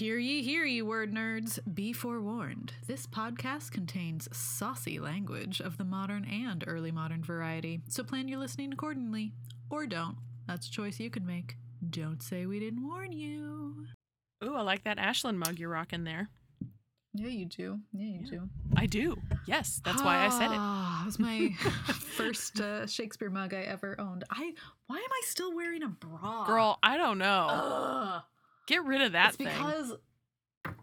Hear ye, hear ye, word nerds. Be forewarned. This podcast contains saucy language of the modern and early modern variety, so plan your listening accordingly. Or don't. That's a choice you can make. Don't say we didn't warn you. Ooh, I like that Ashland mug you're rocking there. Yeah, you do. Yeah, you Yeah. do. I do. Yes, that's why I said it. Ah, It was my first uh, Shakespeare mug I ever owned. I why am I still wearing a bra? Girl, I don't know. Ugh. Get rid of that it's thing. because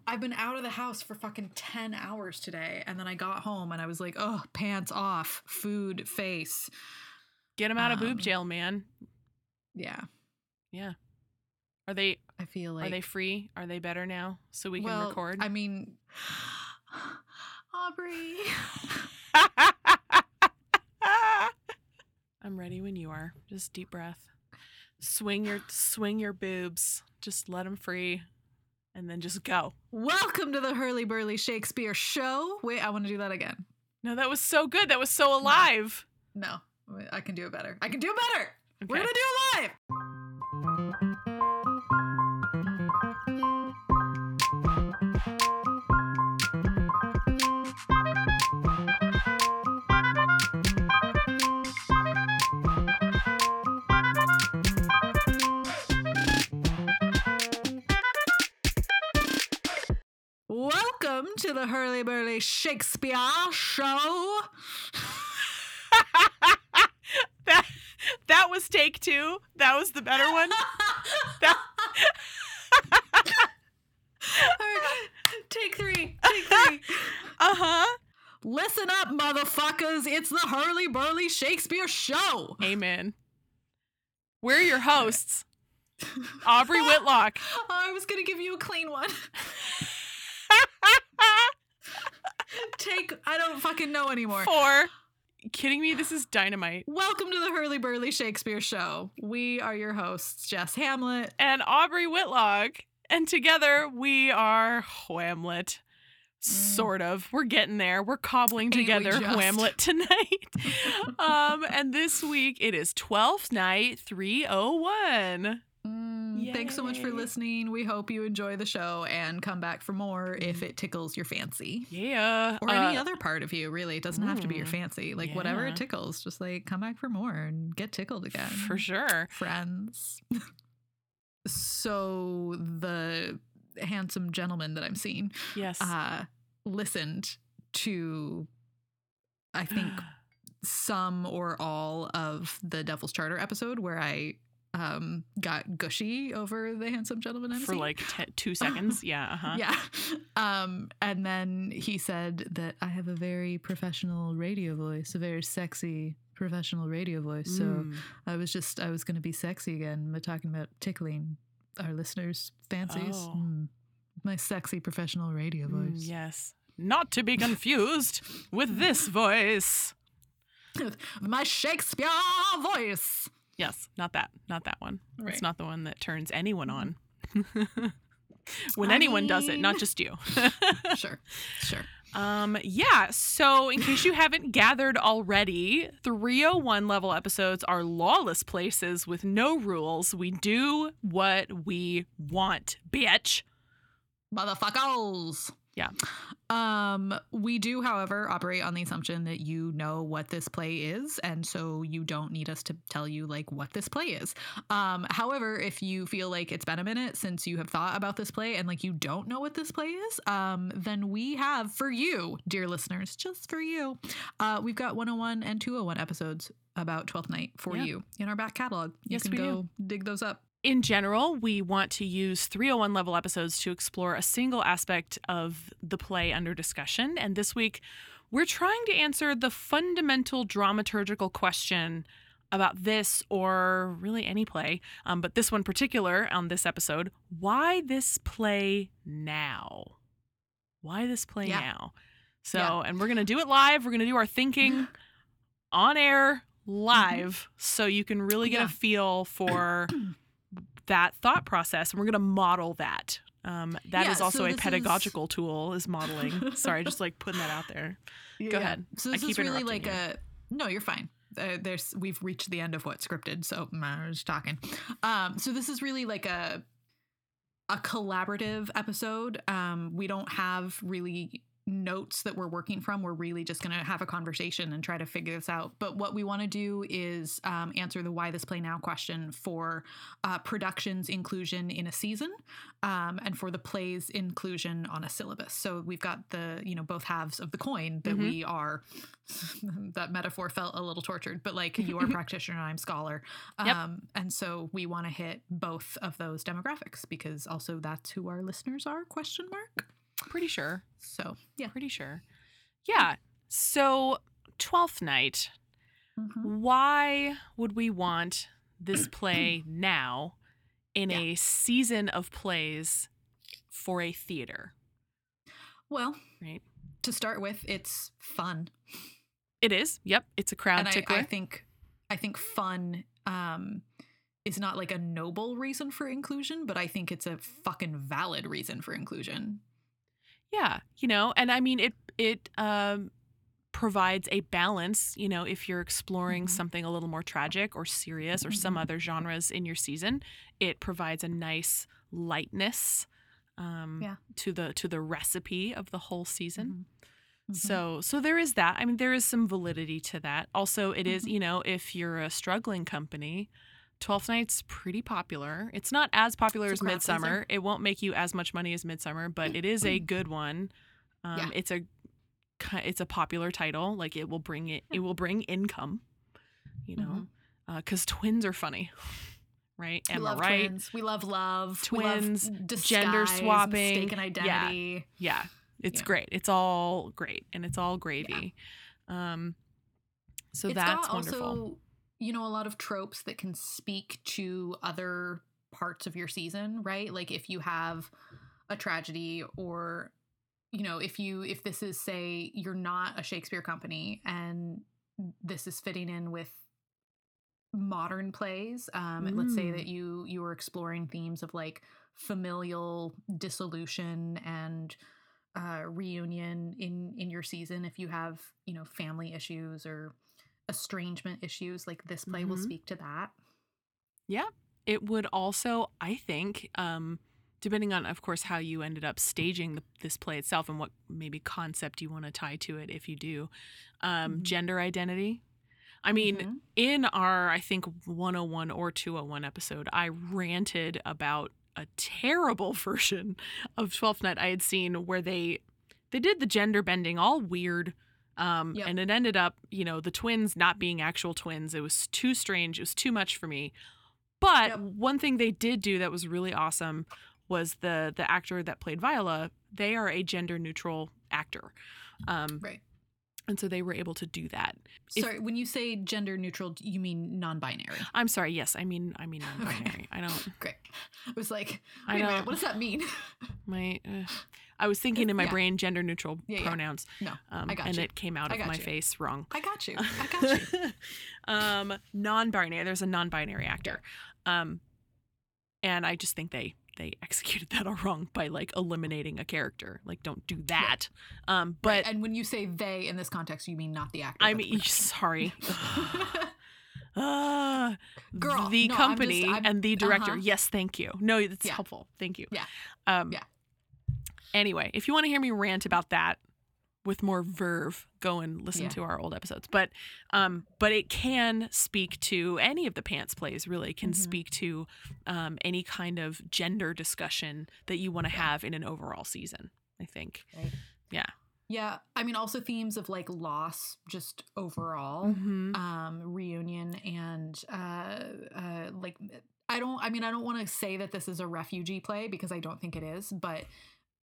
I've been out of the house for fucking 10 hours today. And then I got home and I was like, oh, pants off, food, face. Get them out of um, boob jail, man. Yeah. Yeah. Are they I feel like. are they free? Are they better now so we can record? I mean, Aubrey. I'm ready when you are. Just deep breath. Swing your swing your boobs. Just let them free and then just go. Welcome to the Hurly Burly Shakespeare Show. Wait, I want to do that again. No, that was so good. That was so alive. No, wait, I can do it better. I can do it better. We're going to do it live. Welcome to the Hurly Burly Shakespeare Show. that that was take two. That was the better one. That- Alright, Take three. Take three. Uh huh. Listen up, motherfuckers. It's the Hurly Burly Shakespeare Show. Amen. We're your hosts, Aubrey Whitlock. I was going to give you a clean one. Take, I don't fucking know anymore. For kidding me, this is dynamite. Welcome to the Hurly Burly Shakespeare Show. We are your hosts, Jess Hamlet. And Aubrey Whitlock. And together we are Whamlet. Sort of. We're getting there. We're cobbling Ain't we together just? Whamlet tonight. um, and this week it is 12th night 301. Mm, thanks so much for listening. We hope you enjoy the show and come back for more if it tickles your fancy. Yeah. Or any uh, other part of you, really. It doesn't have to be your mm, fancy. Like whatever it tickles, just like come back for more and get tickled again. For sure. friends. so the handsome gentleman that I'm seeing Yes. uh listened to I think some or all of the Devil's Charter episode where I um got gushy over the handsome gentleman I'm For like te- two seconds. Yeah. Uh-huh. Yeah. Um, and then he said that I have a very professional radio voice, a very sexy professional radio voice. So Mm. I was just, I was going to be sexy again, but talking about tickling our listeners' fancies. Oh. Mm. My sexy professional radio Mm, voice. yes. Not to be confused with this voice. My Shakespeare voice. Yes, not that. Not that one. Right. It's not the one that turns anyone on. when I anyone does it, not just you. sure. Sure. um, yeah, so in case you haven't gathered already, 301 level episodes are lawless places with no rules. We do what we want, bitch. Motherfuckers. Yeah. Um, we do, however, operate on the assumption that you know what this play is, and so you don't need us to tell you like what this play is. Um, however, if you feel like it's been a minute since you have thought about this play and like you don't know what this play is, um, then we have for you, dear listeners, just for you, uh, we've got 101 and 201 episodes about 12th Night for Yeah. you in our back catalog. You Yes, can we do. go dig those up. In general, we want to use 301 level episodes to explore a single aspect of the play under discussion. And this week, we're trying to answer the fundamental dramaturgical question about this or really any play, um, but this one particular on this episode why this play now? Why this play Yeah. now? So, Yeah. and we're going to do it live. We're going to do our thinking on air live so you can really get Yeah. a feel for that thought process and we're going to model that um, That is Yeah, also so a this is- pedagogical tool is modeling sorry just like putting that out there Go ahead. So this is really like a no, you're fine. Uh, there's we've reached the end of what's scripted, so mm, I was talking. Um, so this is really like a a collaborative episode. Um, we don't have really notes that we're working from. We're really just going to have a conversation and try to figure this out. But what we want to do is um, answer the why this play now question for uh, productions inclusion in a season um, and for the plays inclusion on a syllabus. So we've got the, you know, both halves of the coin that Mhm. we are, that metaphor felt a little tortured, but like you are practitioner and I'm scholar. Yep. Um, and so we want to hit both of those demographics because also that's who our listeners are, question mark. Pretty sure. So yeah. Pretty sure. Yeah. So, Twelfth Night, why would we want this play now in Yeah. a season of plays for a theater? Well, Right. to start with, it's fun. It is. Yep. It's a crowd and I. I think I think fun um is not like a noble reason for inclusion, but I think it's a fucking valid reason for inclusion. Yeah, you know, and I mean it it um provides a balance, you know, if you're exploring Mhm. something a little more tragic or serious or some Mhm. other genres in your season, it provides a nice lightness um Yeah. to the to the recipe of the whole season. Mhm. So so there is that. I mean there is some validity to that. Also it is, Mhm. you know, if you're a struggling company, Twelfth Night's pretty popular. It's not as popular as Midsummer. It won't make you as much money as Midsummer, but it is a good one. Um, Yeah. It's a it's a popular title. Like it will bring it. It will bring income. You know, because twins are funny, right? we Am I love right? twins. We love love. Twins, we love gender swapping. mistaken Yeah. identity. Yeah, it's Yeah. great. It's all great, and it's all gravy. Um, so It's that's wonderful. also, you know, a lot of tropes that can speak to other parts of your season, right? Like if you have a tragedy or you know, if you if this is say you're not a Shakespeare company and this is fitting in with modern plays, um and let's say Mm. that you you were exploring themes of like familial dissolution and uh, reunion in in your season if you have you know family issues or estrangement issues like this play will Mhm. speak to that Yeah. it would also i think um depending on of course how you ended up staging the, this play itself and what maybe concept you want to tie to it if you do um Mhm. gender identity i mean Mhm. in our i think 101 or 201 episode i ranted about a terrible version of 12th night i had seen where they they did the gender bending all weird um, Yep. and it ended up you know the twins not being actual twins it was too strange it was too much for me. But Yep. one thing they did do that was really awesome was the the actor that played viola they are a gender neutral actor. Um, right. and so they were able to do that. If- sorry when you say gender neutral you mean non-binary? I'm sorry yes i mean i mean non-binary i don't great. I was like I wait a know. minute what does that mean? My uh, i was thinking in my Yeah. brain gender neutral Yeah, pronouns no um, I got and you. it came out of my you. face wrong. I got you. I got you. Um non-binary there's a non-binary actor. Um and i just think they they executed that all wrong by like eliminating a character. Like don't do that. Um but Right, and when you say they in this context you mean not the actor i mean sorry. Uh, Girl, the no, I'm company just- I'm- and the director. Uh-huh. yes thank you. No it's Yeah. helpful. Thank you. Yeah. um Yeah. Anyway if you want to hear me rant about that with more verve go and listen Yeah. to our old episodes but um but it can speak to any of the pants plays really can Mhm. speak to um any kind of gender discussion that you want to have in an overall season i think Right. yeah yeah i mean also themes of like loss just overall Mhm. um reunion and uh uh like i don't i mean i don't want to say that this is a refugee play because i don't think it is but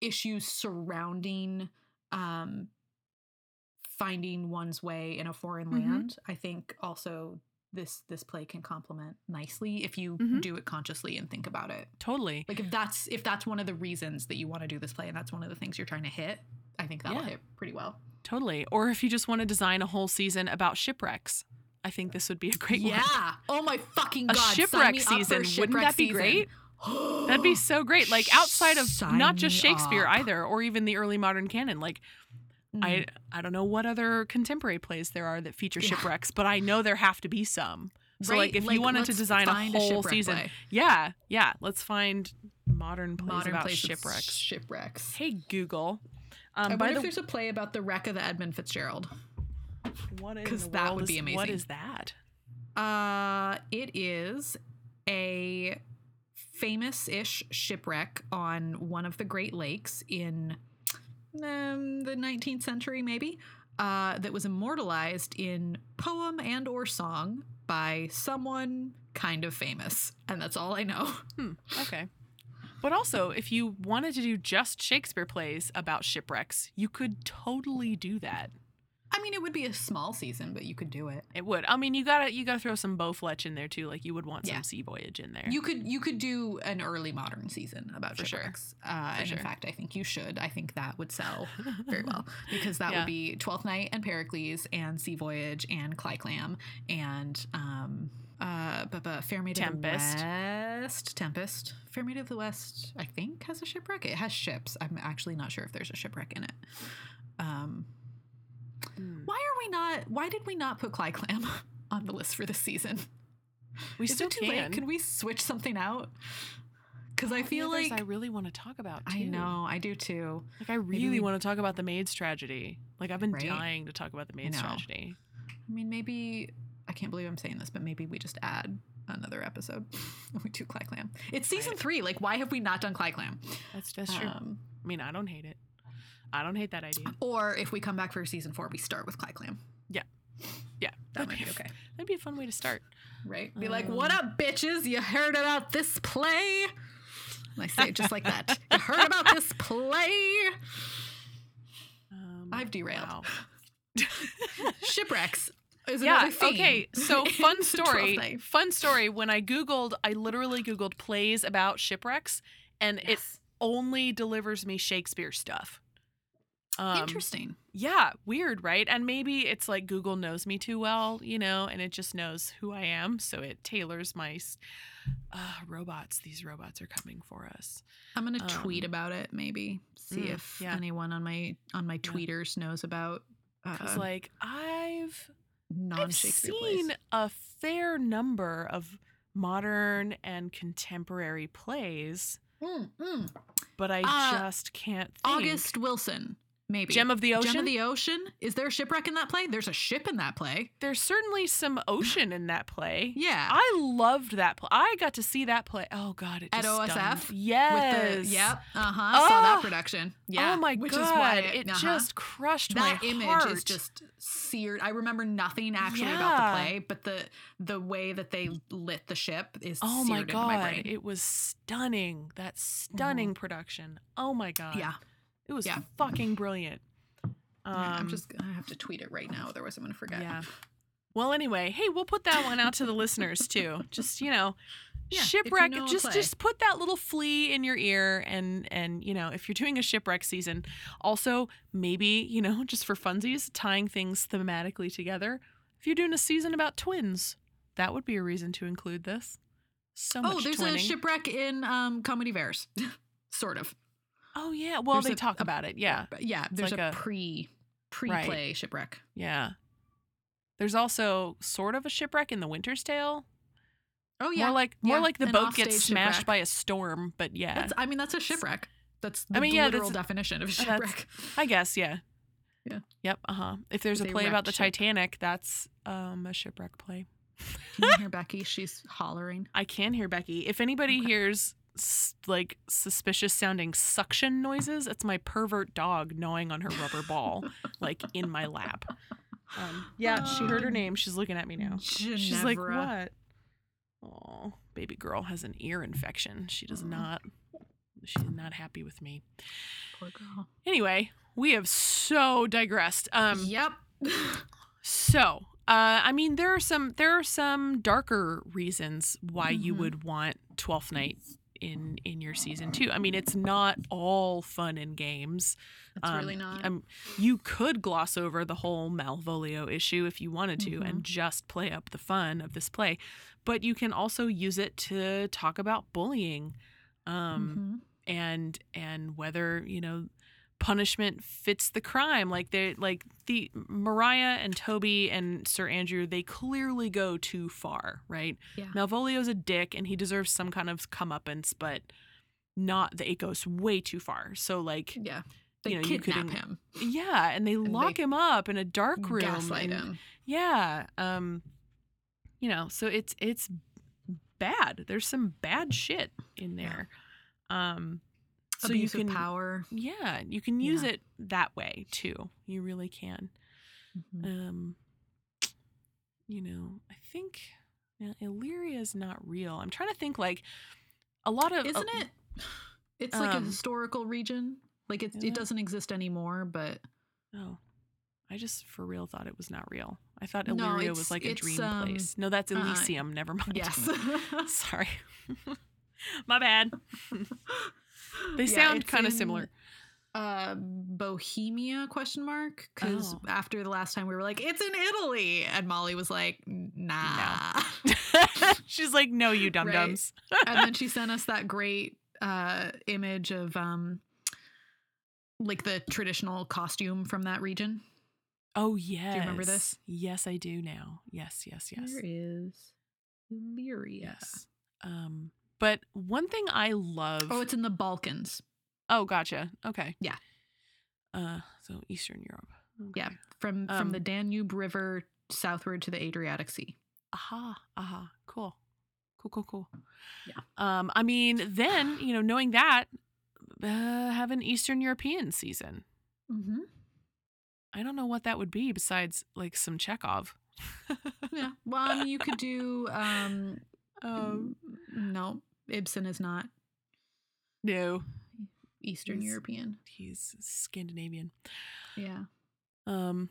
issues surrounding um finding one's way in a foreign Mhm. land i think also this this play can complement nicely if you Mhm. do it consciously and think about it totally like if that's if that's one of the reasons that you want to do this play and that's one of the things you're trying to hit i think that'll Yeah. hit pretty well totally or if you just want to design a whole season about shipwrecks i think this would be a great one yeah oh my fucking a god sign shipwreck me up for a season wouldn't that be season. great That'd be so great. Like outside of Sign not just Shakespeare up. either, or even the early modern canon. Like I Mhm. I don't know what other contemporary plays there are that feature Yeah. shipwrecks, but I know there have to be some. So Right, like if you wanted to design a whole shipwreck season, play. yeah, yeah, let's find Modern plays Modern about plays shipwrecks. Shipwrecks. Hey Google. Um, I by wonder the if there's a play about the wreck of the Edmund Fitzgerald. what in 'cause the that world would be is- What amazing. is that? Uh, it is a famous-ish shipwreck on one of the Great Lakes in um, the 19th century, maybe. Uh, that was immortalized in poem and or song by someone kind of famous, and that's all I know. Hmm. Okay. But also, if you wanted to do just Shakespeare plays about shipwrecks, you could totally do that. I mean, it would be a small season, but you could do it. It would. I mean, you gotta you gotta throw some Bowfletch in there too. Like you would want Yeah. some Sea Voyage in there. You could you could do an early modern season about For sure. shipwrecks. Uh, and sure. in fact, I think you should. I think that would sell very well because that Yeah. would be Twelfth Night and Pericles and Sea Voyage and Clyclam and um uh but, but Fair Maid Tempest. of the West Tempest Fair Maid of the West I think has a shipwreck. It has ships. I'm actually not sure if there's a shipwreck in it. Um, Hmm. why are we not? Why did we not put Clyclam on the list for this season? We Is still too can. late? Can we switch something out? Because I feel like I really want to talk about. Too. I know I do too. Like I really we- want to talk about the maid's tragedy. Like I've been Right? dying to talk about the maid's know. tragedy. I mean, maybe I can't believe I'm saying this, but maybe we just add another episode. we do Clyclam. It's season Right. three. Like, why have we not done Clyclam? That's true. Um, I mean, I don't hate it. I don't hate that idea. or if we come back for season four, we start with Clyclam. Yeah. Yeah. That might be be okay. That'd be a fun way to start. Right? Be like, what Um, up, bitches? You heard about this play? And I say it just like that. You heard about this play? Um, I've derailed. wow. Shipwrecks is yeah. Okay. So fun story. Fun story. When I googled, I literally googled plays about shipwrecks, and it only delivers me Shakespeare stuff. Um, Interesting. Yeah, weird, right? And maybe it's like Google knows me too well, you know, and it just knows who I am, so it tailors my uh, robots. These robots are coming for us. I'm gonna tweet Um, about it. Maybe see mm, if yeah. anyone on my on my Yeah. tweeters knows about Because uh, like I've non I've Shakespeare seen plays. a fair number of modern and contemporary plays, Mm, mm. but I Uh, just can't think. August Wilson, maybe Gem of the Ocean. Gem of the Ocean. Is there a shipwreck in that play? There's a ship in that play. There's certainly some ocean in that play. Yeah. I loved that play. I got to see that play. Oh God, it At OSF? stunned. Yes. With the yep, uh huh. I saw that Oh. production. Yeah. oh my which God, is why it uh-huh. just crushed that my image heart. is just seared. I remember nothing actually about the play, but the the way that they lit the ship is Oh my God, my brain. It was stunning. That stunning production. Oh my God. yeah. It was Yeah. fucking brilliant. Um, Yeah, I'm just I have to tweet it right now, otherwise I'm gonna forget. Yeah. Well, anyway, hey, we'll put that one out to the listeners too. Just you know, Yeah, if you shipwreck. know just just put that little flea in your ear, and and you know, if you're doing a shipwreck season, also maybe you know, just for funsies, tying things thematically together. If you're doing a season about twins, that would be a reason to include this. So Oh, there's twinning. a shipwreck in um Comedy of Errors. sort of. Oh yeah, well There's they a- talk about it. Yeah, yeah, there's like a, a- pre pre play shipwreck. yeah. There's also sort of a shipwreck in The Winter's Tale. Oh yeah. More like more Yeah, like the an boat gets smashed shipwreck. by a storm, but yeah. That's I mean that's a shipwreck. That's the I mean, yeah, literal definition of a shipwreck. I guess, yeah. Yeah. Yep, uh-huh. If there's a play about the ship. Titanic, that's um a shipwreck play. Can you hear Becky? She's hollering. I can hear Becky. If anybody Okay. hears like suspicious sounding suction noises, it's my pervert dog gnawing on her rubber ball like in my lap. Um, yeah, she heard her Oh. name. She's looking at me now. She's like, "What?" Oh, baby girl has an ear infection. She does not. She's not happy with me. Poor girl. Anyway, we have so digressed. Um, yep. so, uh, I mean, there are some there are some darker reasons why you Mhm. would want Twelfth Night in in your season too. I mean, it's not all fun and games. It's Um, really not. Um, you could gloss over the whole Malvolio issue if you wanted to, Mhm. and just play up the fun of this play. But you can also use it to talk about bullying, um, Mhm. and and whether you know punishment fits the crime. Like they like the Mariah and Toby and Sir Andrew, they clearly go too far, right? Yeah. Malvolio's a dick, and he deserves some kind of comeuppance, but not that it goes way too far. So like Yeah. They You know, you kidnap couldn't- him. yeah, and they And lock they him up in a dark room. Gaslight and- him. Yeah. Um you know, so it's it's bad. There's some bad shit in Yeah. there. Um so Abuse you can of power. yeah, you can use Yeah. it that way too. You really can. Mhm. Um you know, I think yeah, Illyria is not real. I'm trying to think like a lot of Isn't uh, it? It's like a um, historical region. Like it, it doesn't exist anymore, but Oh. I just for real thought it was not real. I thought No, Illyria it's- was like a dream um, place. No, that's uh, Elysium. Never mind. yes. Sorry. My bad. They Yeah, sound kind of similar. Uh, Bohemia question mark? Because Oh. after the last time we were like, it's in Italy, and Molly was like, nah. She's like, no, you dum dums. and then she sent us that great uh image of um like the traditional costume from that region. Oh yes. Do you remember this? Yes, I do now. Yes, yes, yes. There is Illyria. Yes. Um, but one thing I love. Oh, it's in the Balkans. oh, gotcha. Okay. Yeah. Uh, so Eastern Europe. Yeah, Okay. from Um, from the Danube River southward to the Adriatic Sea. Aha. Aha. Cool. Cool. Cool. Cool. Yeah. Um, I mean, then you know, knowing that, uh, have an Eastern European season. Mm-hmm. I don't know what that would be besides like some Chekhov. Yeah. Well, I mean, you could do. Um, um, no, Ibsen is not no, Eastern He's- European. he's Scandinavian. Yeah. Um,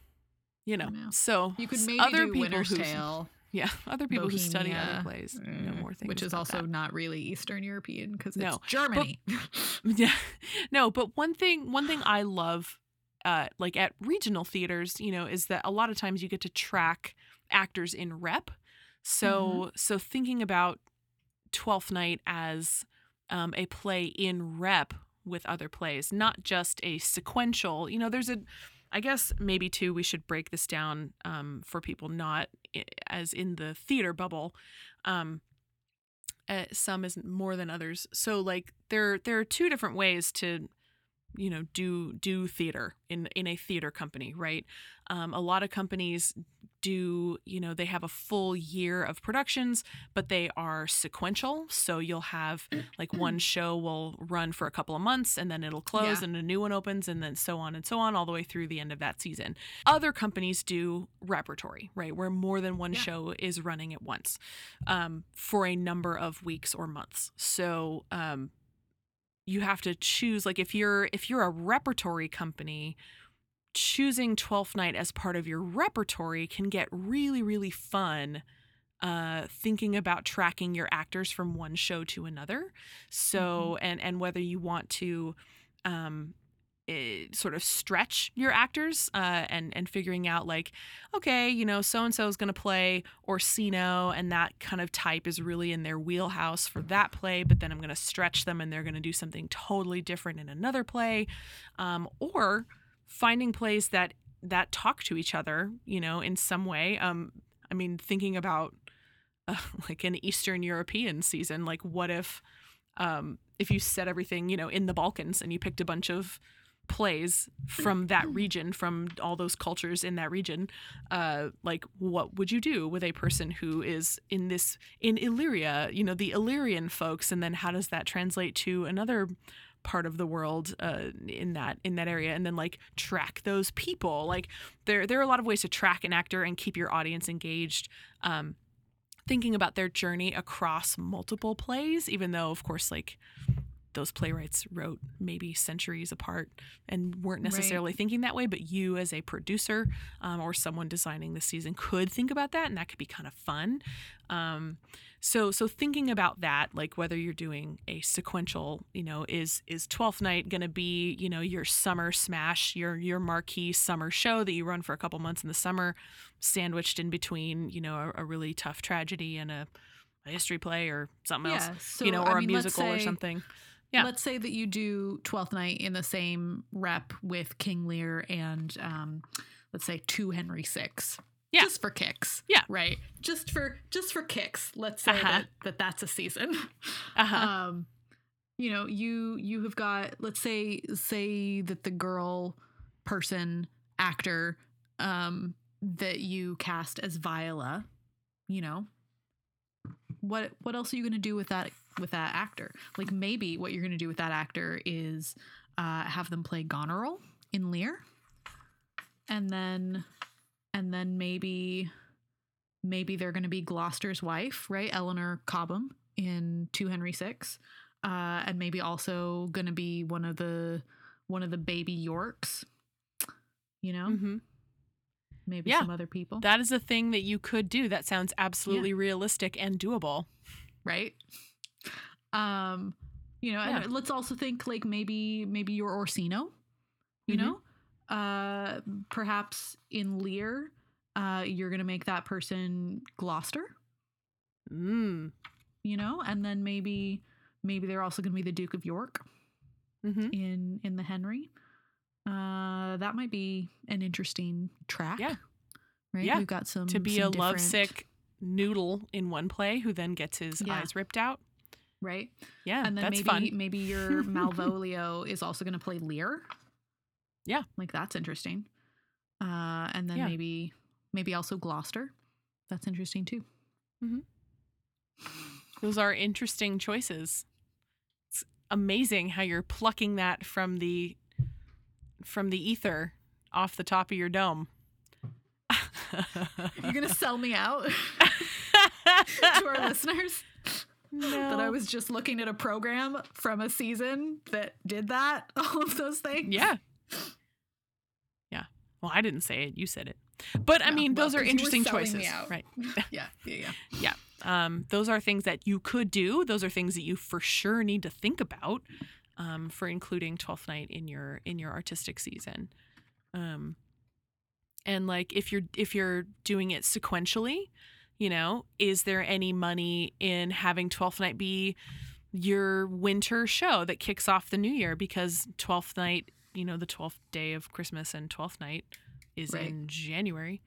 you know, know. so You could maybe other do people Winter's who Tale, yeah, other people who study other Bohemia, plays know uh, more things, which is also that. not really Eastern European because No, it's Germany. Yeah. No, but one thing one thing I love uh like at regional theaters, you know, is that a lot of times you get to track actors in rep. So so thinking about Twelfth Night as um a play in rep with other plays, not just a sequential, you know, there's a I guess maybe too we should break this down um for people not as in the theater bubble. Um uh, some is more than others. So like there there are two different ways to you know do do theater in in a theater company, right? Um, a lot of companies do you know they have a full year of productions, but they are sequential. So you'll have like one show will run for a couple of months and then it'll close Yeah. and a new one opens and then so on and so on all the way through the end of that season. Other companies do repertory, right, where more than one Yeah. show is running at once um, for a number of weeks or months. So um, you have to choose. Like if you're if you're a repertory company, choosing Twelfth Night as part of your repertory can get really really fun. Uh, thinking about tracking your actors from one show to another, so and and whether you want to um, eh, sort of stretch your actors uh, and and figuring out like okay you know so and so is going to play Orsino and that kind of type is really in their wheelhouse for that play but then I'm going to stretch them and they're going to do something totally different in another play. Um, or finding plays that that talk to each other you know in some way. Um, I mean thinking about uh, like an Eastern European season like what if um, if you set everything, you know, in the Balkans and you picked a bunch of plays from that region, from all those cultures in that region, uh, like what would you do with a person who is in this in Illyria, you know, the Illyrian folks, and then how does that translate to another part of the world uh, in that in that area? And then like track those people. Like there there are a lot of ways to track an actor and keep your audience engaged um, thinking about their journey across multiple plays, even though, of course, like those playwrights wrote maybe centuries apart and weren't Right. necessarily thinking that way. But you, as a producer um, or someone designing the season, could think about that, and that could be kind of fun. Um, so, so thinking about that, like whether you're doing a sequential, you know, is is Twelfth Night going to be, you know, your summer smash, your your marquee summer show that you run for a couple months in the summer, sandwiched in between, you know, a, a really tough tragedy and a, a history play or something else. So, you know, or a mean, let's musical or something. Yeah. Let's say that you do Twelfth Night in the same rep with King Lear and um, let's say two Henry Six. Yeah. Just for kicks. Yeah. Right. Just for just for kicks. Let's say Uh-huh. that, that that's a season. Uh-huh. Um, you know, you you have got let's say say that the girl person actor um that you cast as Viola, you know, what what else are you going to do with that with that actor? Like maybe what you're going to do with that actor is uh have them play Goneril in Lear. And then and then maybe maybe they're going to be Gloucester's wife, right? Eleanor Cobham in 2 Henry 6. Uh, and maybe also going to be one of the one of the baby Yorks. You know? hmm Maybe Yeah. some other people, That is a thing that you could do. That sounds absolutely realistic and doable. right? Um, you know, Yeah. let's also think like maybe maybe you're Orsino, you Mhm. know? Uh perhaps in Lear, uh you're going to make that person Gloucester. Mm. you know and then maybe maybe they're also going to be the duke of york hmm in in the henry uh that might be an interesting track Yeah. right Yeah. we've got some To be a different- lovesick noodle in one play who then gets his Yeah. eyes ripped out. Right Yeah, and then maybe fun. maybe your malvolio is also going to play lear Yeah. like that's interesting uh and then Yeah. maybe maybe also gloucester that's interesting too Mm-hmm. Those are interesting choices. It's amazing how you're plucking that from the from the ether off the top of your dome. you're going to sell me out to our listeners no. that I was just looking at a program from a season that did that, all of those things. Yeah. Yeah. Well, I didn't say it. You said it. But I No, mean, well, those are interesting choices. Right. Yeah. Yeah. Yeah. Um, those are things that you could do. Those are things that you for sure need to think about um, for including Twelfth Night in your in your artistic season. Um, and like if you're if you're doing it sequentially, you know, is there any money in having Twelfth Night be your winter show that kicks off the new year because Twelfth Night, you know, the twelfth day of Christmas and Twelfth Night is Right. in January.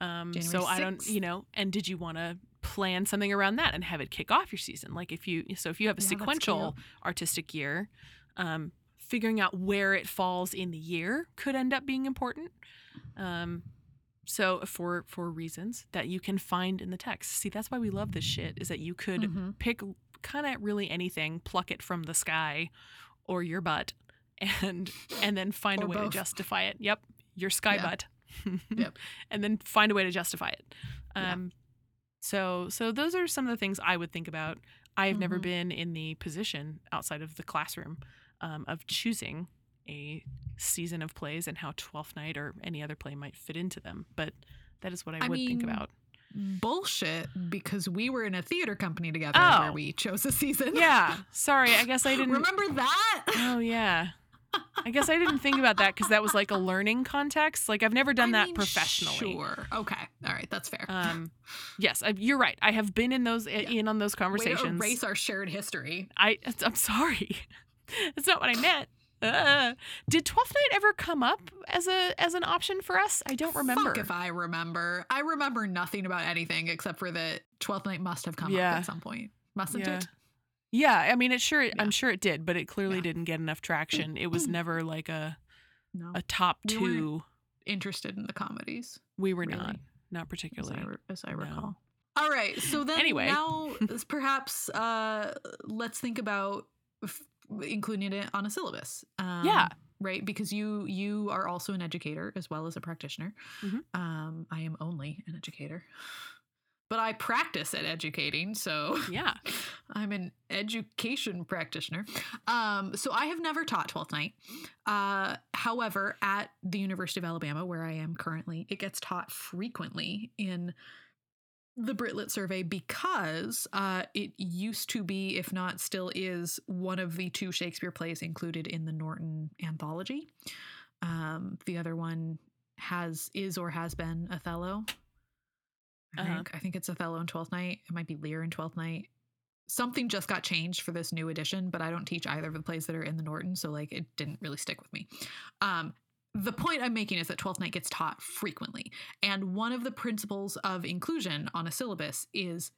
Um, January so I don't, you know, and did you want to plan something around that and have it kick off your season? Like if you, so if you have a Yeah, sequential artistic year, um, figuring out where it falls in the year could end up being important. Um, so for for reasons that you can find in the text. See, that's why we love this shit. Is that you could Mhm. pick kind of really anything, pluck it from the sky or your butt, and and then find Or a way both. to justify it. Yep, your sky Yeah. butt. Yep. And then find a way to justify it. Yeah. Um, so so those are some of the things I would think about. I have never Mhm. been in the position outside of the classroom um, of choosing a season of plays and how Twelfth Night or any other play might fit into them, but that is what I, I would think about. Bullshit, because we were in a theater company together Oh. where we chose a season. Yeah, sorry, I guess I didn't. Remember that? Oh yeah. I guess I didn't think about that because that was like a learning context. Like I've never done I that mean, professionally. Sure. Okay. All right. That's fair. Um, yes, I, you're right. I have been in those in on those Way to conversations. erase our shared history. I I'm sorry. That's not what I meant. Uh, did Twelfth Night ever come up as a as an option for us? I don't remember. Fuck if I remember. I remember nothing about anything except for that Twelfth Night must have come Yeah. up at some point. Mustn't yeah. it? Yeah, I mean, it sure. Yeah. I'm sure it did, but it clearly didn't get enough traction. It was never like a No. a top We two. Interested in the comedies, We were really, not, not as particularly. I, re- as I No. recall. All right. So then Anyway. now perhaps uh, let's think about including it on a syllabus. Um, Yeah. Right, because you you are also an educator as well as a practitioner. Mhm. Um, I am only an educator, but I practice at educating, so Yeah. I'm an education practitioner. Um, so I have never taught 12th night. Uh, however, at the University of Alabama, where I am currently, it gets taught frequently in the Britlit survey because uh, it used to be, if not still is, one of the two Shakespeare plays included in the Norton anthology. Um, the other one has is or has been Othello. I Uh-huh. think I think it's Othello in Twelfth Night. It might be Lear in Twelfth Night. Something just got changed for this new edition, but I don't teach either of the plays that are in the Norton, so like it didn't really stick with me. Um, the point I'm making is that Twelfth Night gets taught frequently, and one of the principles of inclusion on a syllabus is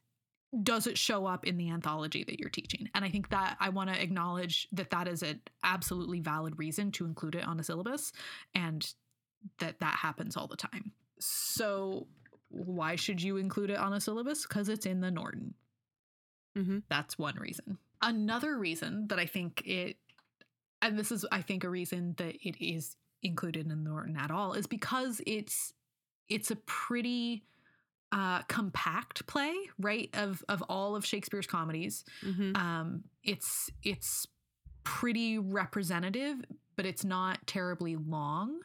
does it show up in the anthology that you're teaching? And I think that I want to acknowledge that that is an absolutely valid reason to include it on a syllabus and that that happens all the time. So why should you include it on a syllabus? Because it's in the Norton. Mm-hmm. That's one reason. Another reason that I think it, and this is, I think, a reason that it is included in Norton at all, is because it's it's a pretty uh, compact play, right? Of of all of Shakespeare's comedies, Mm-hmm. um, it's it's pretty representative, but it's not terribly long.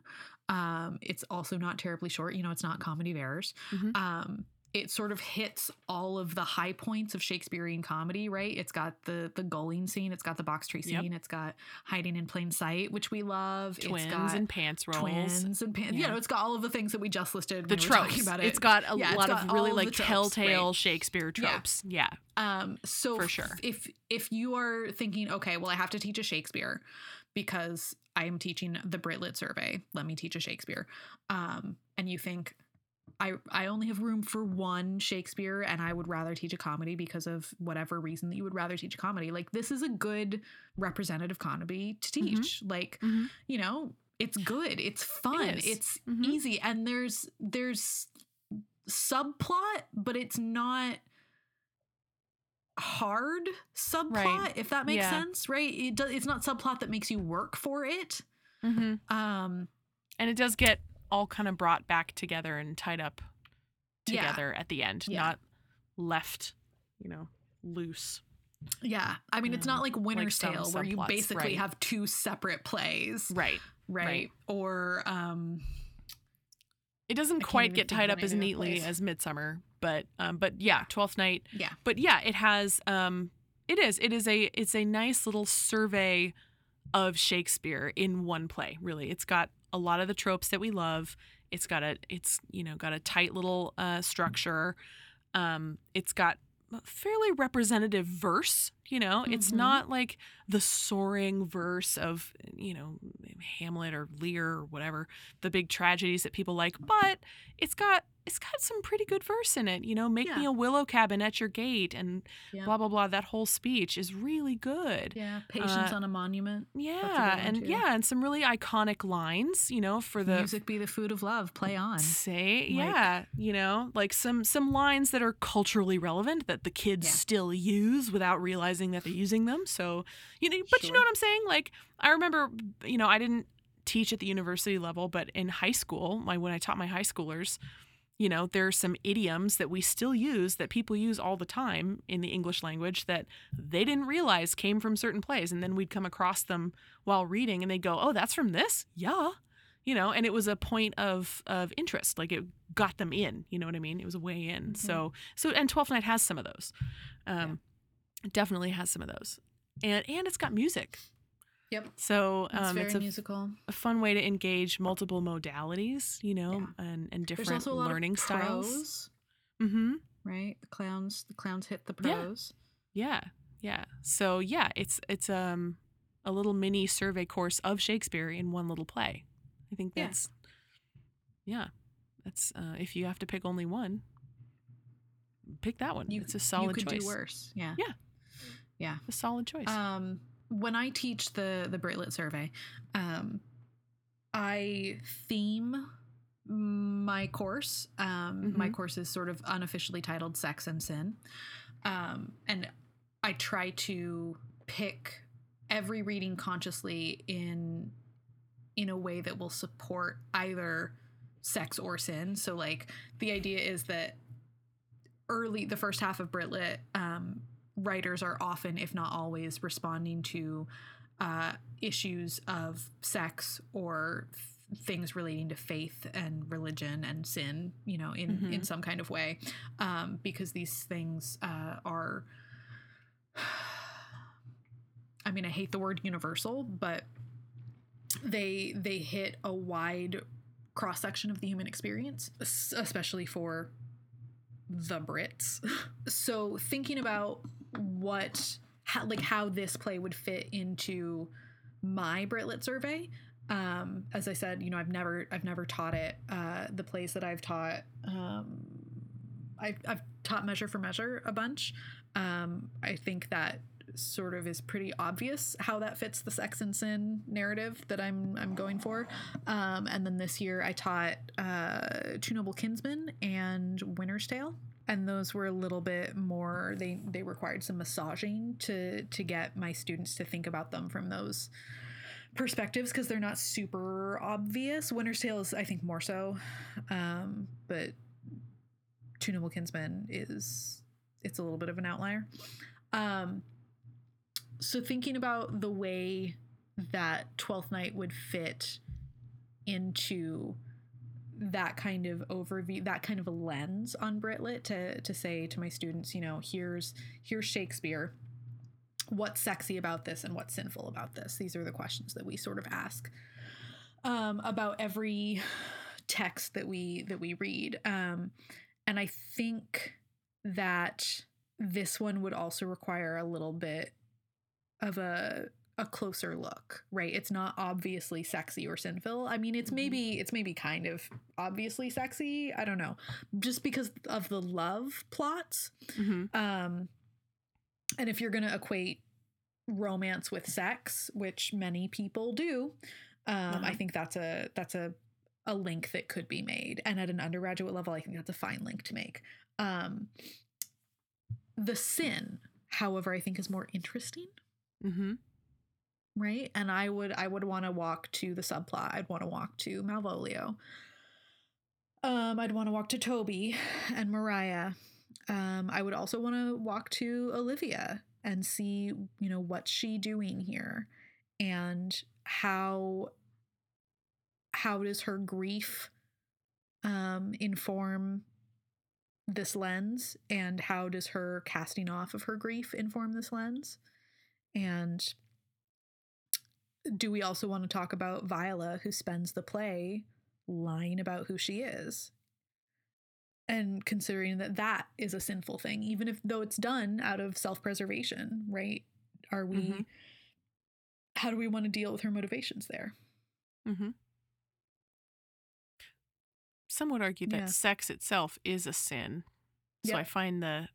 Um, it's also not terribly short. You know, it's not comedy of errors. Mhm. Um, it sort of hits all of the high points of Shakespearean comedy, right? It's got the the gulling scene, it's got the box tree Yep. scene, it's got hiding in plain sight, which we love. Twins it's got and pants roles. twins and pan- Yeah. you know, it's got all of the things that we just listed. The when we were talking tropes. about it. It's got a Yeah, lot got of really like tropes, telltale right? Shakespeare tropes. Yeah. Um, so For sure. if if you are thinking, okay, well, I have to teach a Shakespeare because I am teaching the Britlit survey. Let me teach a Shakespeare. Um, and you think I I only have room for one Shakespeare, and I would rather teach a comedy because of whatever reason that you would rather teach a comedy. Like this is a good representative comedy to Mhm. teach. Like Mhm. you know, it's good. It's fun. is. It's Mhm. easy, and there's there's subplot, but it's not hard subplot Right. if that makes Yeah. sense right it does it's not subplot that makes you work for it Mm-hmm. um And it does get all kind of brought back together and tied up Yeah. together at the end, Yeah. not left, you know, loose. yeah i mean it's not like winter's some tale where you subplots, basically right. have two separate plays Right. right, right. or um It doesn't I quite get tied up as neatly as Midsummer, but um, but yeah, Twelfth Night. yeah But yeah, it has um, it is it is a it's a nice little survey of Shakespeare in one play. Really, it's got a lot of the tropes that we love. It's got a it's you know got a tight little uh, structure. Um, it's got fairly representative verse. You know, it's Mhm. not like the soaring verse of you know Hamlet or Lear or whatever the big tragedies that people like, but it's got it's got some pretty good verse in it. You know, make me a willow cabin at your gate and Yeah. blah blah blah. That whole speech is really good. yeah patience Uh, on a monument Yeah, one, and too. yeah, and some really iconic lines. You know, for the music be the food of love play on say Like- yeah you know like some some lines that are culturally relevant that the kids Yeah. still use without realizing that they're using them so you know but you know what i'm saying? Like i remember you know i didn't teach at the university level but in high school my when i taught my high schoolers you know there are some idioms that we still use that people use all the time in the english language that they didn't realize came from certain plays and then we'd come across them while reading and they'd go oh that's from this? Yeah. You know and it was a point of of interest like it got them in you know what i mean? It was a way in. Mhm. so so and 12th night has some of those. Um it definitely has some of those and and it's got music yep so it's um very it's a, musical a fun way to engage multiple modalities you know Yeah. and and different also a lot learning styles mm-hmm right the clowns the clowns hit the prose. Yeah. Yeah, yeah. So yeah, it's it's um a little mini survey course of Shakespeare in one little play. I think Yeah. that's yeah. That's uh, if you have to pick only one, pick that one. you, it's a solid you could choice. do worse yeah Yeah. Yeah A solid choice. Um, when I teach the the Britlit survey, um, I theme my course. Um, My Mhm. course is sort of unofficially titled "Sex and Sin," um, and I try to pick every reading consciously in in a way that will support either sex or sin. So, like the idea is that early the first half of Britlit, um, writers are often, if not always, responding to uh, issues of sex or th- things relating to faith and religion and sin, you know, in Mhm. in some kind of way, um, because these things uh, are. I mean, I hate the word universal, but they they hit a wide cross section of the human experience, especially for the Brits. so thinking about what how, like how this play would fit into my Britlit survey. Um, as I said, you know, I've never I've never taught it. Uh, the plays that I've taught, um, I've, I've taught measure for measure a bunch. Um, I think that sort of is pretty obvious how that fits the sex and sin narrative that I'm I'm going for. Um, and then this year I taught uh, Two Noble Kinsmen and Winter's Tale. And those were a little bit more. They they required some massaging to to get my students to think about them from those perspectives because they're not super obvious. Winter's Tale is, I think, more so, um, but Two Noble Kinsmen is it's a little bit of an outlier. Um, so thinking about the way that Twelfth Night would fit into that kind of overview, that kind of lens on Britlit to to say to my students, you know, here's here's Shakespeare. What's sexy about this and what's sinful about this? These are the questions that we sort of ask um, about every text that we that we read. Um, and I think that this one would also require a little bit of a a closer look, right? It's not obviously sexy or sinful. I mean, it's maybe it's maybe kind of obviously sexy. I don't know, just because of the love plots. Mm-hmm. Um, and if you're gonna equate romance with sex, which many people do, um, Uh-huh. I think that's a that's a a link that could be made. And at an undergraduate level, I think that's a fine link to make. Um, the sin, however, I think is more interesting Mm-hmm. Right? And i would i would want to walk to the subplot. I'd want to walk to malvolio. Um i'd want to walk to toby and maria. Um i would also want to walk to olivia and see you know what's she doing here and how how does her grief um inform this lens and how does her casting off of her grief inform this lens? And do we also want to talk about Viola, who spends the play lying about who she is? And considering that that is a sinful thing, even if though it's done out of self preservation, right? Are we, Mhm. how do we want to deal with her motivations there? Mm-hmm. Some would argue that Yeah. sex itself is a sin. So Yep. I find the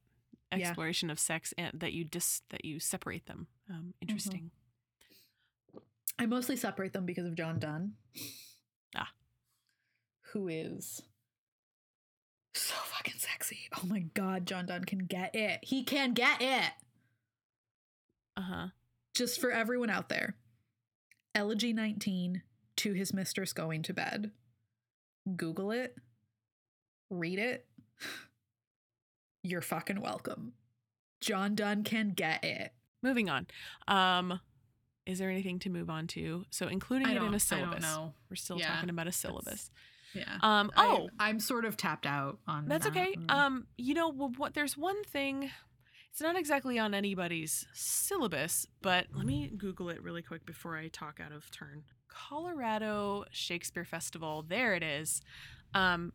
Yeah. exploration of sex and that you dis that you separate them um, interesting. I mostly separate them because of John Donne. Ah. Who is so fucking sexy. Oh my god, John Donne can get it. He can get it. Uh huh. Just for everyone out there. Elegy 19 to his mistress going to bed. Google it. Read it. You're fucking welcome. John Donne can get it. Moving on. Um, is there anything to move on to? So including it in a syllabus. know. We're still Yeah, talking about a syllabus. Yeah. Um. Oh, I, am sort of tapped out on That's that. okay. Mm. Um, you know what, what? There's one thing. It's not exactly on anybody's syllabus, but let me Google it really quick before I talk out of turn. Colorado Shakespeare Festival. There it is. Um,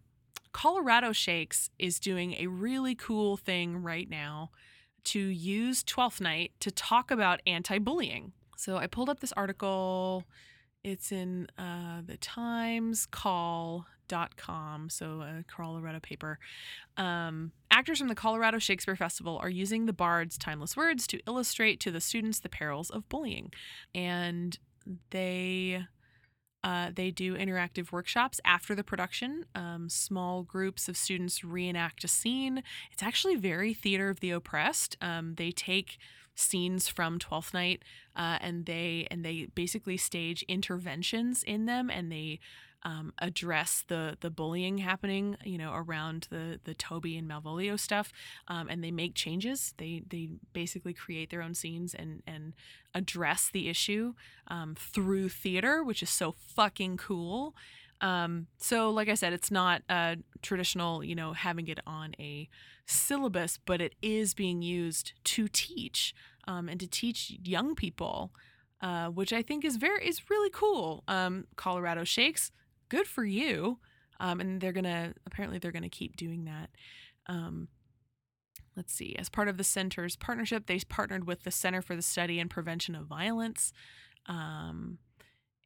Colorado Shakes is doing a really cool thing right now to use Twelfth Night to talk about anti-bullying. So I pulled up this article. It's in uh, the Times Call.com, so a Colorado paper. Um, actors from the Colorado Shakespeare Festival are using the Bard's timeless words to illustrate to the students the perils of bullying, and they uh, they do interactive workshops after the production. Um, small groups of students reenact a scene. It's actually very theater of the oppressed. Um, they take scenes from Twelfth Night uh, and they and they basically stage interventions in them and they um, address the the bullying happening you know around the the Toby and Malvolio stuff um, and they make changes. They they basically create their own scenes and and address the issue um, through theater which is so fucking cool um, so like I said it's not uh, traditional you know having it on a syllabus but it is being used to teach um, and to teach young people uh, which I think is very is really cool. Um, Colorado Shakes, good for you. Um, and they're gonna apparently they're gonna keep doing that. Um, let's see. As part of the center's partnership, they partnered with the Center for the Study and Prevention of Violence, um,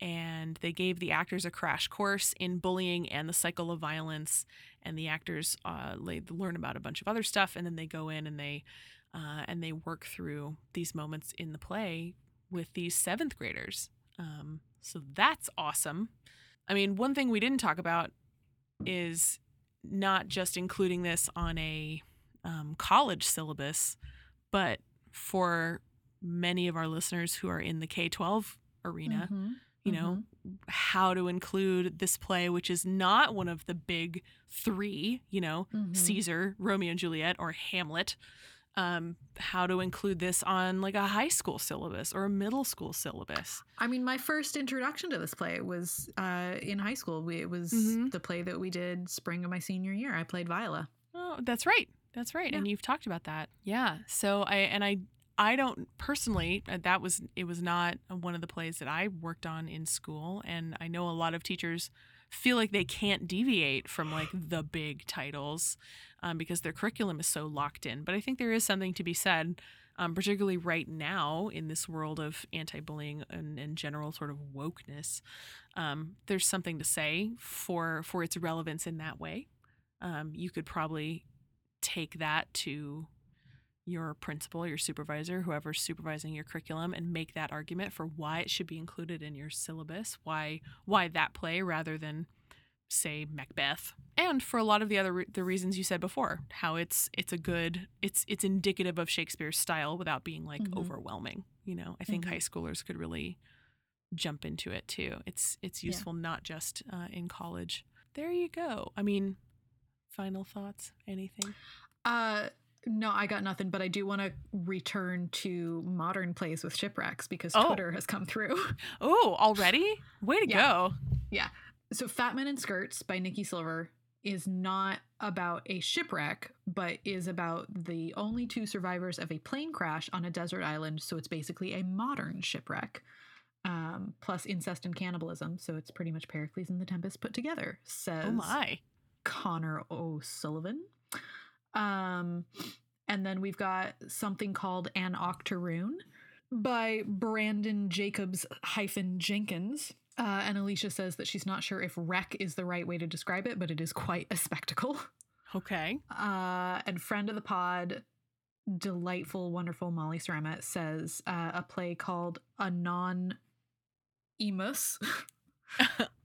and they gave the actors a crash course in bullying and the cycle of violence. And the actors uh, learn about a bunch of other stuff, and then they go in and they uh, and they work through these moments in the play with these seventh graders. Um, so that's awesome. I mean, one thing we didn't talk about is not just including this on a um, college syllabus, but for many of our listeners who are in the K 12 arena, Mhm. You know, how to include this play, which is not one of the big three, you know, Mhm. Caesar, Romeo and Juliet, or Hamlet. Um, how to include this on like a high school syllabus or a middle school syllabus. I mean, my first introduction to this play was uh, in high school. We, it was Mhm. the play that we did spring of my senior year. I played Viola. Oh, that's right. That's right. Yeah. And you've talked about that. Yeah. So I and I I don't personally uh, that was it was not one of the plays that I worked on in school and I know a lot of teachers feel like they can't deviate from like the big titles um, because their curriculum is so locked in. But I think there is something to be said, um, particularly right now in this world of anti-bullying and, and general sort of wokeness. Um, there's something to say for for its relevance in that way. Um, you could probably take that to your principal, your supervisor, whoever's supervising your curriculum, and make that argument for why it should be included in your syllabus, why why that play rather than say Macbeth. And for a lot of the other re- the reasons you said before, how it's it's a good it's it's indicative of Shakespeare's style without being like Mhm. overwhelming. You know, I think Mhm. high schoolers could really jump into it too. It's it's Yeah. useful not just uh, in college. There you go. I mean, final thoughts? Anything? Uh, no, I got nothing, but I do want to return to modern plays with shipwrecks because Oh. Twitter has come through. Oh, already? Way to Yeah. go. Yeah. So, Fat Men in Skirts by Nicky Silver is not about a shipwreck, but is about the only two survivors of a plane crash on a desert island. So, it's basically a modern shipwreck. Um, plus incest and cannibalism, so it's pretty much Pericles and the Tempest put together. Says Oh my. Connor O'Sullivan. Um, and then we've got something called An Octoroon by Branden Jacobs hyphen Jenkins. Uh, and Alicia says that she's not sure if wreck is the right way to describe it, but it is quite a spectacle. Okay. Uh, and friend of the pod, delightful, wonderful Molly Saramet says uh, a play called Anon Emus.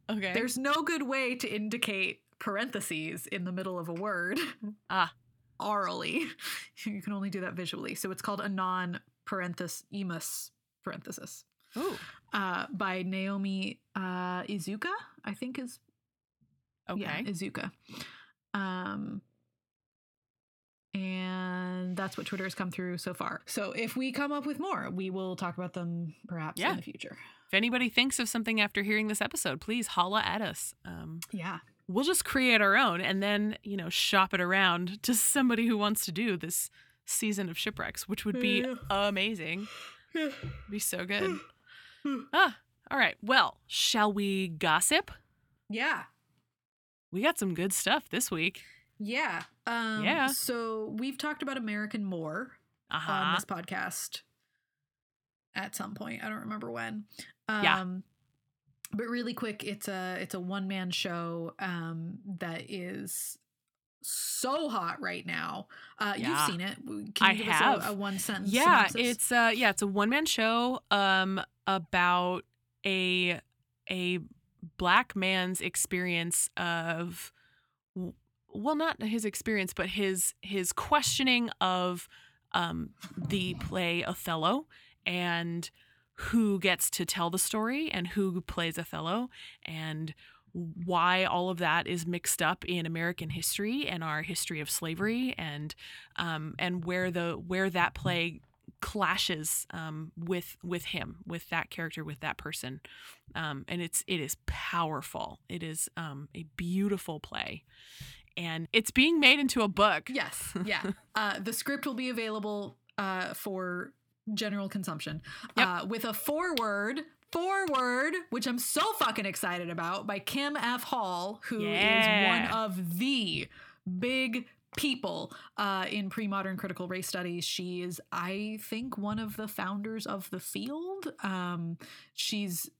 Okay. There's no good way to indicate parentheses in the middle of a word. Ah. Orally. You can only do that visually. So it's called a non parenthesis emus parenthesis. Ooh. Uh, by Naomi uh, Iizuka, I think is Okay. yeah, Iizuka. Um and that's what Twitter has come through so far. So if we come up with more, we will talk about them perhaps Yeah. in the future. If anybody thinks of something after hearing this episode, please holla at us. Um, Yeah. We'll just create our own and then, you know, shop it around to somebody who wants to do this season of shipwrecks, which would be Yeah. amazing. be so good. Ah, all right. Well, shall we gossip? Yeah. We got some good stuff this week. Yeah. Um, Yeah. So we've talked about American Moore Uh on this podcast at some point. I don't remember when. Um, Yeah. But really quick, it's a it's a one man show um, that is so hot right now. Uh, Yeah. You've seen it. Can you I give have. us a, a one sentence? yeah synopsis? it's uh yeah it's a one-man show um about a a black man's experience of well not his experience but his his questioning of um the play othello and who gets to tell the story and who plays othello and why all of that is mixed up in American history and our history of slavery and um, and where the where that play clashes um, with with him with that character with that person um, and it's it is powerful it is um, a beautiful play and it's being made into a book Yes. Yeah. uh, the script will be available uh, for general consumption Yep. uh, with a forward. Forward, which I'm so fucking excited about, by Kim F. Hall, who is Yeah. one of the big people uh, in pre modern critical race studies. She is, I think, one of the founders of the field. Um, she's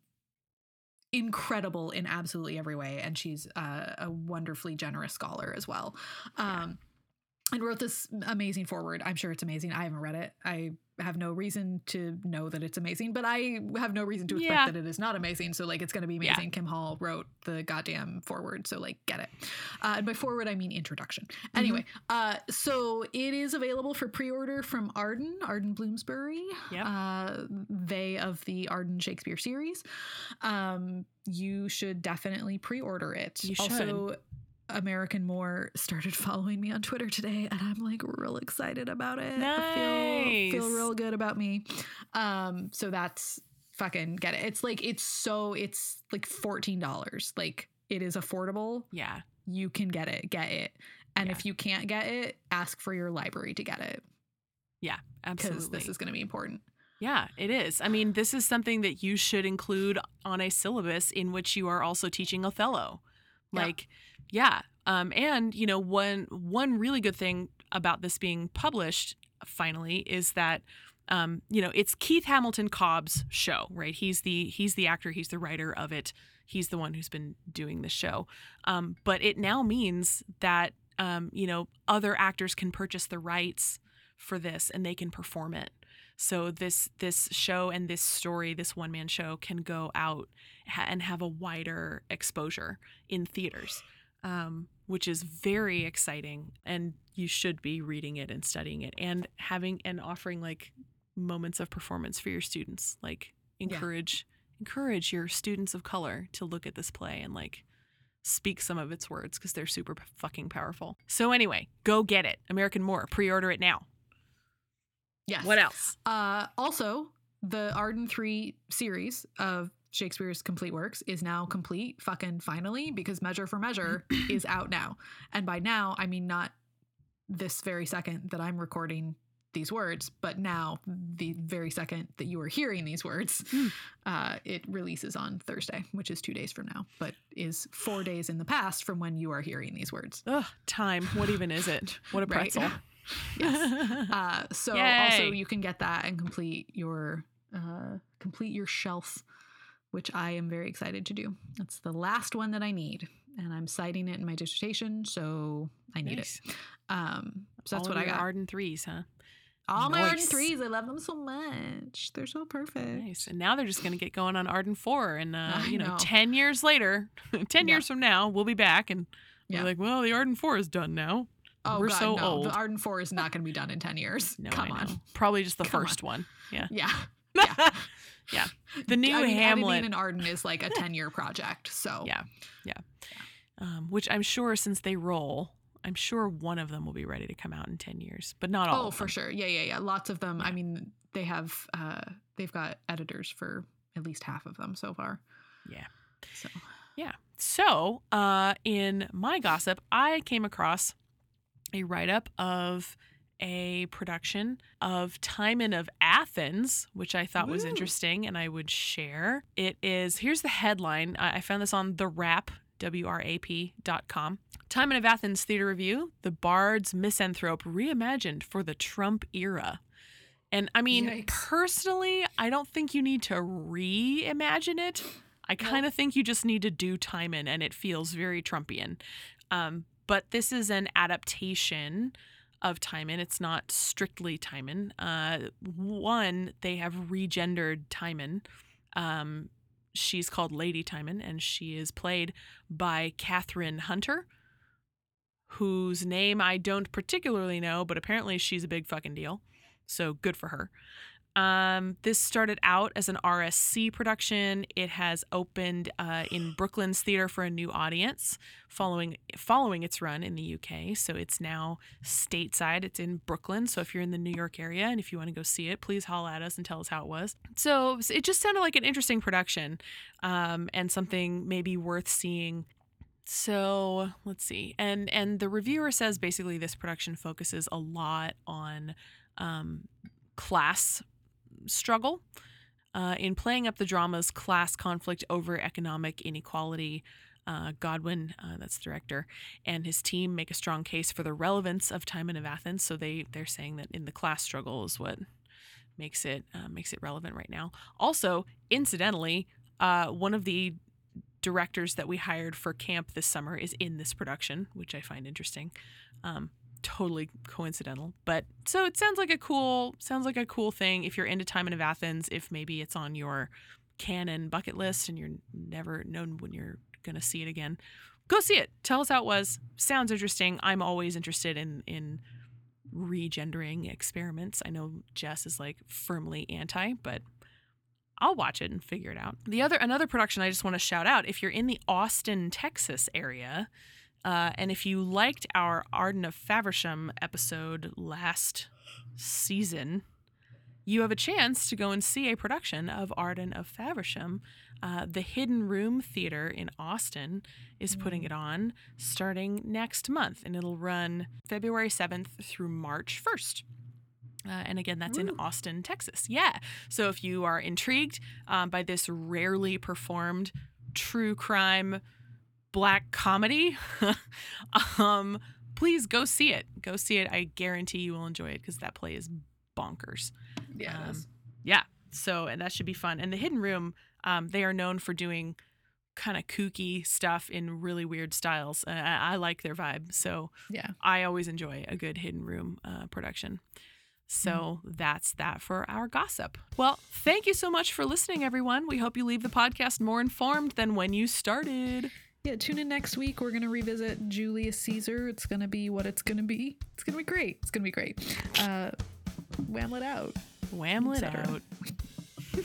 incredible in absolutely every way, and she's uh, a wonderfully generous scholar as well. Um, and wrote this amazing forward. I'm sure it's amazing. I haven't read it. I have no reason to know that it's amazing, but I have no reason to expect Yeah. that it is not amazing. So like it's going to be Yeah. amazing. Kim Hall wrote the goddamn forward, so like get it. Uh, and by forward I mean introduction. Mm-hmm. Anyway, uh, so it is available for pre-order from Arden, Arden Bloomsbury. Yep. Uh, they of the Arden Shakespeare series. Um, you should definitely pre-order it. You should. Also. American Moore started following me on Twitter today, and I'm like real excited about it. I feel, feel real good about me. Um, so that's fucking get it. It's like it's so it's like fourteen dollars. Like it is affordable. Yeah. You can get it. Get it. And Yeah. if you can't get it, ask for your library to get it Yeah. because Absolutely. this is going to be important. Yeah, it is. I mean, this is something that you should include on a syllabus in which you are also teaching Othello. Like, yeah. Um, and you know, one one really good thing about this being published finally is that um, you know, it's Keith Hamilton Cobb's show, right? He's the he's the actor, he's the writer of it. He's the one who's been doing the show. Um, but it now means that um, you know, other actors can purchase the rights for this and they can perform it. So this this show and this story, this one man show, can go out ha- and have a wider exposure in theaters, um, which is very exciting. And you should be reading it and studying it and having and offering like moments of performance for your students. Like Yeah. encourage encourage your students of color to look at this play and like speak some of its words because they're super fucking powerful. So anyway, go get it. American Moore. Pre-order it now. Yes. What else? Uh, also, the Arden 3 series of Shakespeare's complete works is now complete, fucking finally, because Measure for Measure is out now. And by now, I mean not this very second that I'm recording these words, but now, the very second that you are hearing these words, Hmm. uh, it releases on Thursday, which is two days from now, but is four days in the past from when you are hearing these words. Ugh, time. What even is it? What a Right. pretzel. Yes. Uh, so Yay. also you can get that and complete your uh, complete your shelf, which I am very excited to do. That's the last one that I need, and I'm citing it in my dissertation, so I need Nice. it. Um, so that's All what I got. Arden threes, huh? All my Arden threes, I love them so much. They're so perfect. Nice. And now they're just going to get going on Arden 4. And, uh, you know, know. 10 years later, 10 Yeah. years from now, we'll be back and Yeah. we're like, well, the Arden 4 is done now. Oh We're God, so no. old. The Arden Four is not going to be done in ten years. No, Come on. Probably just the Come on. first one. Yeah. Yeah. Yeah. The new I mean, Hamlet. in Arden is like a ten year project. So Yeah. um, which I'm sure since they roll, I'm sure one of them will be ready to come out in 10 years, but not all. Oh, for sure. Yeah, yeah, yeah. Lots of them. I mean, they have uh they've got editors for at least half of them so far. Yeah. So Yeah. So, uh, in my gossip, I came across a write up of a production of Timon of Athens, which I thought was interesting and I would share. It is, here's the headline. I found this on the Wrap, W-R-A-P dot com. Timon of Athens Theater Review, The Bard's Misanthrope Reimagined for the Trump Era. And I mean, Yikes. personally, I don't think you need to reimagine it. I kind of think you just need to do Timon, and it feels very Trumpian. Um, but this is an adaptation of Timon. It's not strictly Timon. Uh, one, they have regendered Timon. Um, she's called Lady Timon, and she is played by Kathryn Hunter, whose name I don't particularly know, but apparently she's a big fucking deal. So good for her. Um, this started out as an RSC production. It has opened uh, in Brooklyn's theater for a new audience, following following its run in the UK. So it's now stateside. It's in Brooklyn. So if you're in the New York area and if you want to go see it, please holla at us and tell us how it was. So it just sounded like an interesting production, um, and something maybe worth seeing so let's see and and the reviewer says basically this production focuses a lot on um, class struggle uh, in playing up the drama's class conflict over economic inequality uh, godwin uh, that's the director and his team make a strong case for the relevance of timon of athens so they they're saying that in the class struggle is what makes it uh, makes it relevant right now also incidentally uh, one of the directors that we hired for camp this summer is in this production, which I find interesting. Um, totally coincidental, but so it sounds like a cool sounds like a cool thing if you're into Timon of Athens. If maybe it's on your canon bucket list and you're never known when you're gonna see it again, go see it. Tell us how it was. Sounds interesting. I'm always interested in in regendering experiments. I know Jess is like firmly anti, but I'll watch it and figure it out. The other another production I just want to shout out if you're in the Austin, Texas area, uh, and if you liked our Arden of Faversham episode last season, you have a chance to go and see a production of Arden of Faversham. Uh, the Hidden Room Theater in Austin is putting it on starting next month, and it'll run February 7th through March 1st. Uh, and again, that's in Austin, Texas. Yeah. So if you are intrigued um, by this rarely performed true crime black comedy, um, please go see it. Go see it. I guarantee you will enjoy it because that play is bonkers. Yeah. Um, Yeah. So, and that should be fun. And the Hidden Room, um, they are known for doing kind of kooky stuff in really weird styles. Uh, I, I like their vibe. So yeah. I always enjoy a good Hidden Room uh, production. So that's that for our gossip. Well, thank you so much for listening, everyone. We hope you leave the podcast more informed than when you started. Yeah, tune in next week. We're gonna revisit Julius Caesar. It's gonna be what it's gonna be. It's gonna be great. It's gonna be great. Uh, whamlet out. Whamlet out.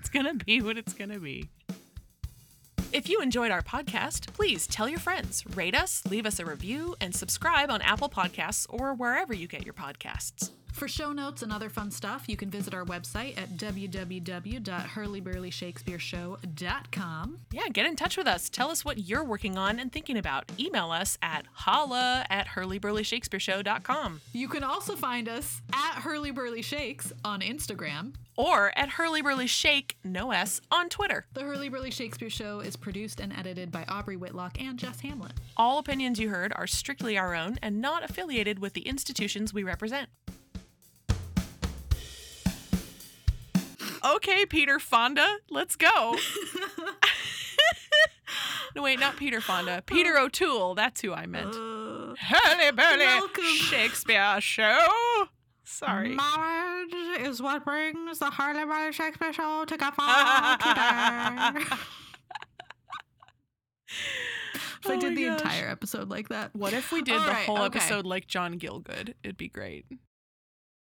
it's going to be what it's going to be. If you enjoyed our podcast, please tell your friends, rate us, leave us a review, and subscribe on Apple Podcasts or wherever you get your podcasts. For show notes and other fun stuff, you can visit our website at www.hurlyburlyshakespeareshow.com. Yeah, get in touch with us. Tell us what you're working on and thinking about. Email us at holla at hurlyburlyshakespeareshow.com You can also find us at Hurly Burly Shakes on Instagram. or at hurlyburlyshake, no S, on Twitter. The Hurly Burly Shakespeare Show is produced and edited by Aubrey Whitlock and Jess Hamlet. All opinions you heard are strictly our own and not affiliated with the institutions we represent. Okay, Peter Fonda, let's go. no, wait, not Peter Fonda. Peter O'Toole, that's who I meant. Uh, Hurly Burly welcome. Shakespeare Show. Sorry. Marriage is what brings the Hurly Burly Shakespeare Show together today. if I Oh did the gosh. entire episode like that. What if we did All the right, whole okay. episode like John Gielgud? It'd be great.